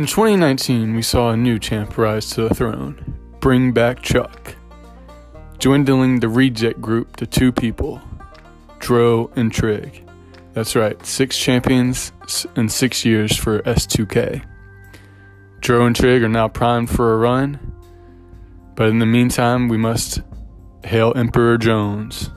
In 2019, we saw a new champ rise to the throne Bring Back Chuck, dwindling the reject group to two people Dro and Trig. That's right, six champions in six years for S2K. Dro and Trig are now primed for a run, but in the meantime, we must hail Emperor Jones.